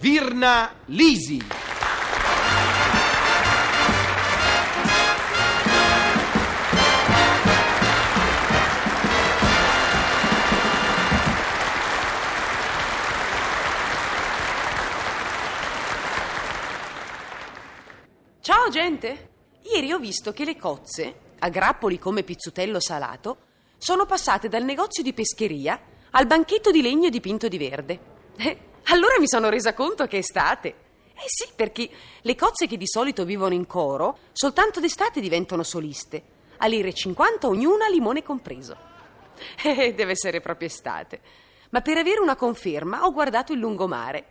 Virna Lisi. Ciao gente! Ieri ho visto che le cozze, a grappoli come pizzutello salato, sono passate dal negozio di pescheria al banchetto di legno dipinto di verde. Allora mi sono resa conto che è estate. Eh sì, perché le cozze che di solito vivono in coro, soltanto d'estate diventano soliste. A lire 50 ognuna, limone compreso. Eh, deve essere proprio estate. Ma per avere una conferma ho guardato il lungomare.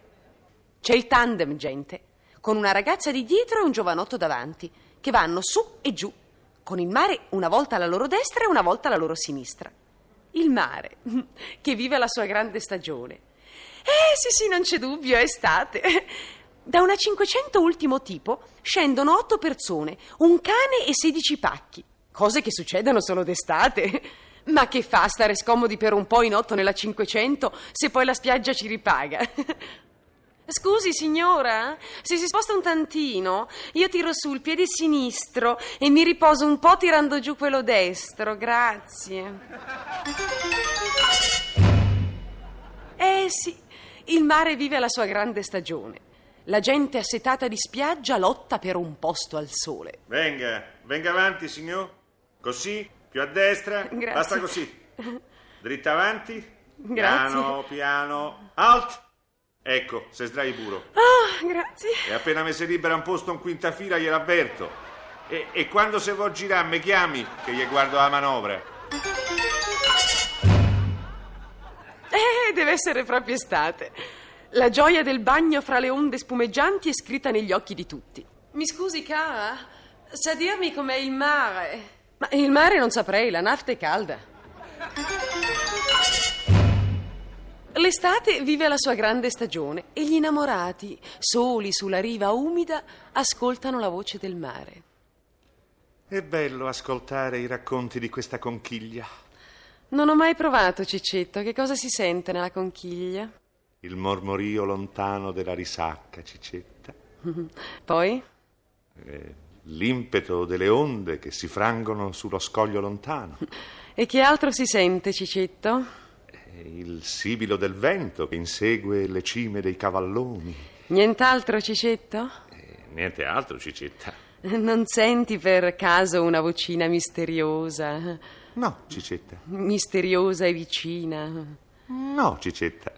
C'è il tandem, gente, con una ragazza di dietro e un giovanotto davanti, che vanno su e giù, con il mare una volta alla loro destra e una volta alla loro sinistra. Il mare, che vive la sua grande stagione. Eh sì sì, non c'è dubbio, è estate. Da una 500 ultimo tipo scendono otto persone, un cane e 16 pacchi. Cose che succedono solo d'estate. Ma che fa stare scomodi per un po' in otto nella 500 se poi la spiaggia ci ripaga? Scusi signora, se si sposta un tantino, io tiro su il piede sinistro e mi riposo un po' tirando giù quello destro, grazie. Sì, il mare vive la sua grande stagione. La gente assetata di spiaggia lotta per un posto al sole. Venga, venga avanti, signor. Così, più a destra. Grazie. Basta così. Dritta avanti. Grazie. Piano, piano. Alt. Ecco, se sdrai puro. Ah, grazie. E appena mi si libera un posto in quinta fila, gliel'avverto. E, e quando se vuoi girare, mi chiami, che gli guardo la manovra. Eh, deve essere proprio estate. La gioia del bagno fra le onde spumeggianti è scritta negli occhi di tutti. Mi scusi, cara, sa dirmi com'è il mare? Ma il mare non saprei, la nafta è calda. L'estate vive la sua grande stagione e gli innamorati, soli sulla riva umida, ascoltano la voce del mare. È bello ascoltare i racconti di questa conchiglia. Non ho mai provato, Cicetto. Che cosa si sente nella conchiglia? Il mormorio lontano della risacca, Cicetta. Poi? Eh, l'impeto delle onde che si frangono sullo scoglio lontano. E che altro si sente, Cicetto? Eh, Il sibilo del vento che insegue le cime dei cavalloni. Nient'altro, Cicetto? Eh, niente altro, Cicetta. Non senti per caso una vocina misteriosa? No, Cicetta. Misteriosa e vicina. No, Cicetta.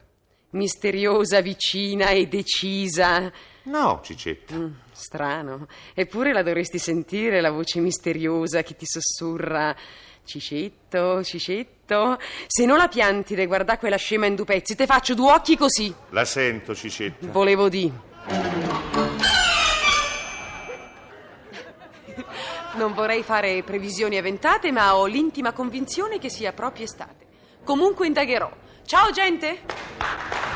Misteriosa, vicina e decisa. No, Cicetta. Mm, Strano. Eppure la dovresti sentire la voce misteriosa che ti sussurra. Cicetto, Cicetto. Se non la pianti de guardà quella scema in due pezzi, te faccio due occhi così. La sento, Cicetta. Volevo di. Non vorrei fare previsioni avventate, ma ho l'intima convinzione che sia proprio estate. Comunque indagherò. Ciao gente!